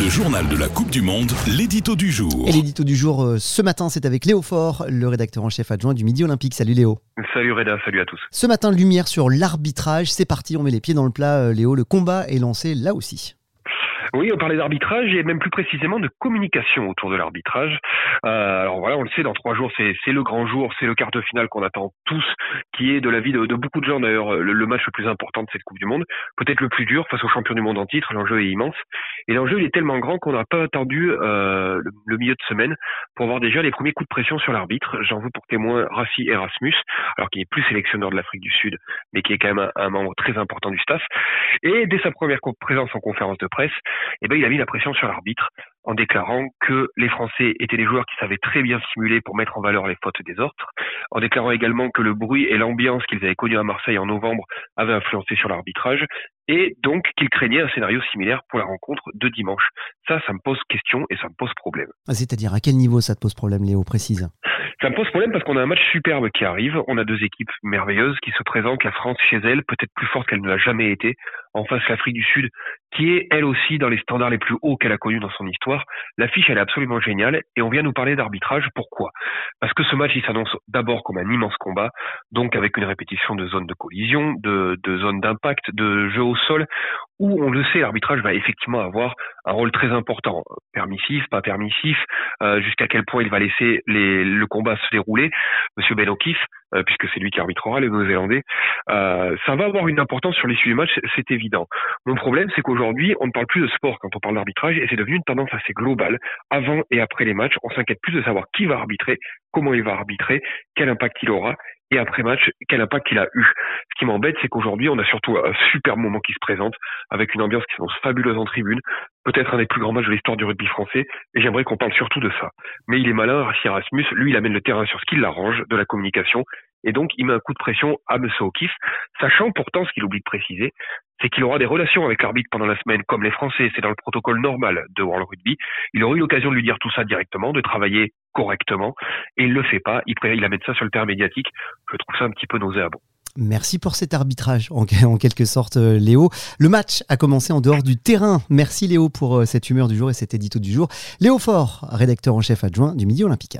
Le journal de la Coupe du Monde, l'édito du jour. Et l'édito du jour euh, ce matin, c'est avec Léo Faure, le rédacteur en chef adjoint du Midi Olympique. Salut Léo. Salut Reda, salut à tous. Ce matin, lumière sur l'arbitrage. C'est parti, on met les pieds dans le plat, euh, Léo. Le combat est lancé là aussi. Oui, on parlait d'arbitrage et même plus précisément de communication autour de l'arbitrage. Euh, alors voilà, on le sait, dans trois jours, c'est le grand jour, c'est le quart de finale qu'on attend tous, qui est de la vie de, de beaucoup de gens d'ailleurs le, match le plus important de cette Coupe du Monde, peut-être le plus dur face aux champions du monde en titre. L'enjeu est immense et l'enjeu il est tellement grand qu'on n'a pas attendu euh, le, milieu de semaine pour voir déjà les premiers coups de pression sur l'arbitre. J'en veux pour témoin Rassi Erasmus, alors qu'il n'est plus sélectionneur de l'Afrique du Sud, mais qui est quand même un, un membre très important du staff. Et dès sa première présence en conférence de presse, eh ben, il a mis la pression sur l'arbitre en déclarant que les Français étaient des joueurs qui savaient très bien simuler pour mettre en valeur les fautes des autres, en déclarant également que le bruit et l'ambiance qu'ils avaient connus à Marseille en novembre avaient influencé sur l'arbitrage, et donc qu'il craignait un scénario similaire pour la rencontre de dimanche. Ça, ça me pose question et ça me pose problème. Ah, c'est-à-dire à quel niveau ça te pose problème, Léo, précise? Ça me pose problème parce qu'on a un match superbe qui arrive. On a deux équipes merveilleuses qui se présentent. La France chez elle, peut-être plus forte qu'elle ne l'a jamais été. En face, l'Afrique du Sud, qui est elle aussi dans les standards les plus hauts qu'elle a connus dans son histoire. L'affiche, elle est absolument géniale. Et on vient nous parler d'arbitrage. Pourquoi? Parce que ce match, il s'annonce d'abord comme un immense combat, donc avec une répétition de zones de collision, de, de zones d'impact, de jeu au sol, où on le sait, l'arbitrage va effectivement avoir un rôle très important, permissif, pas permissif, euh, jusqu'à quel point il va laisser les, le combat se dérouler. Monsieur Ben puisque c'est lui qui arbitrera les Néo-Zélandais, euh, ça va avoir une importance sur l'issue du match, c'est évident. Mon problème, c'est qu'aujourd'hui, on ne parle plus de sport quand on parle d'arbitrage, et c'est devenu une tendance assez globale. Avant et après les matchs, on s'inquiète plus de savoir qui va arbitrer, comment il va arbitrer, quel impact il aura, et après match, quel impact il a eu. Ce qui m'embête, c'est qu'aujourd'hui, on a surtout un super moment qui se présente, avec une ambiance qui s'annonce fabuleuse en tribune, peut-être un des plus grands matchs de l'histoire du rugby français, et j'aimerais qu'on parle surtout de ça. Mais il est malin, Rassi Erasmus, lui, il amène le terrain sur ce qui l'arrange, de la communication, et donc il met un coup de pression à M. O'Keefe, sachant pourtant ce qu'il oublie de préciser, c'est qu'il aura des relations avec l'arbitre pendant la semaine, comme les Français, c'est dans le protocole normal de World Rugby. Il aura eu l'occasion de lui dire tout ça directement, de travailler correctement, et il le fait pas, il, il amène ça sur le terrain médiatique. Je trouve ça un petit peu nauséabond. Merci pour cet arbitrage, en, quelque sorte, euh, Léo. Le match a commencé en dehors du terrain. Merci Léo pour euh, cette humeur du jour et cet édito du jour. Léo Faure, rédacteur en chef adjoint du Midi Olympique.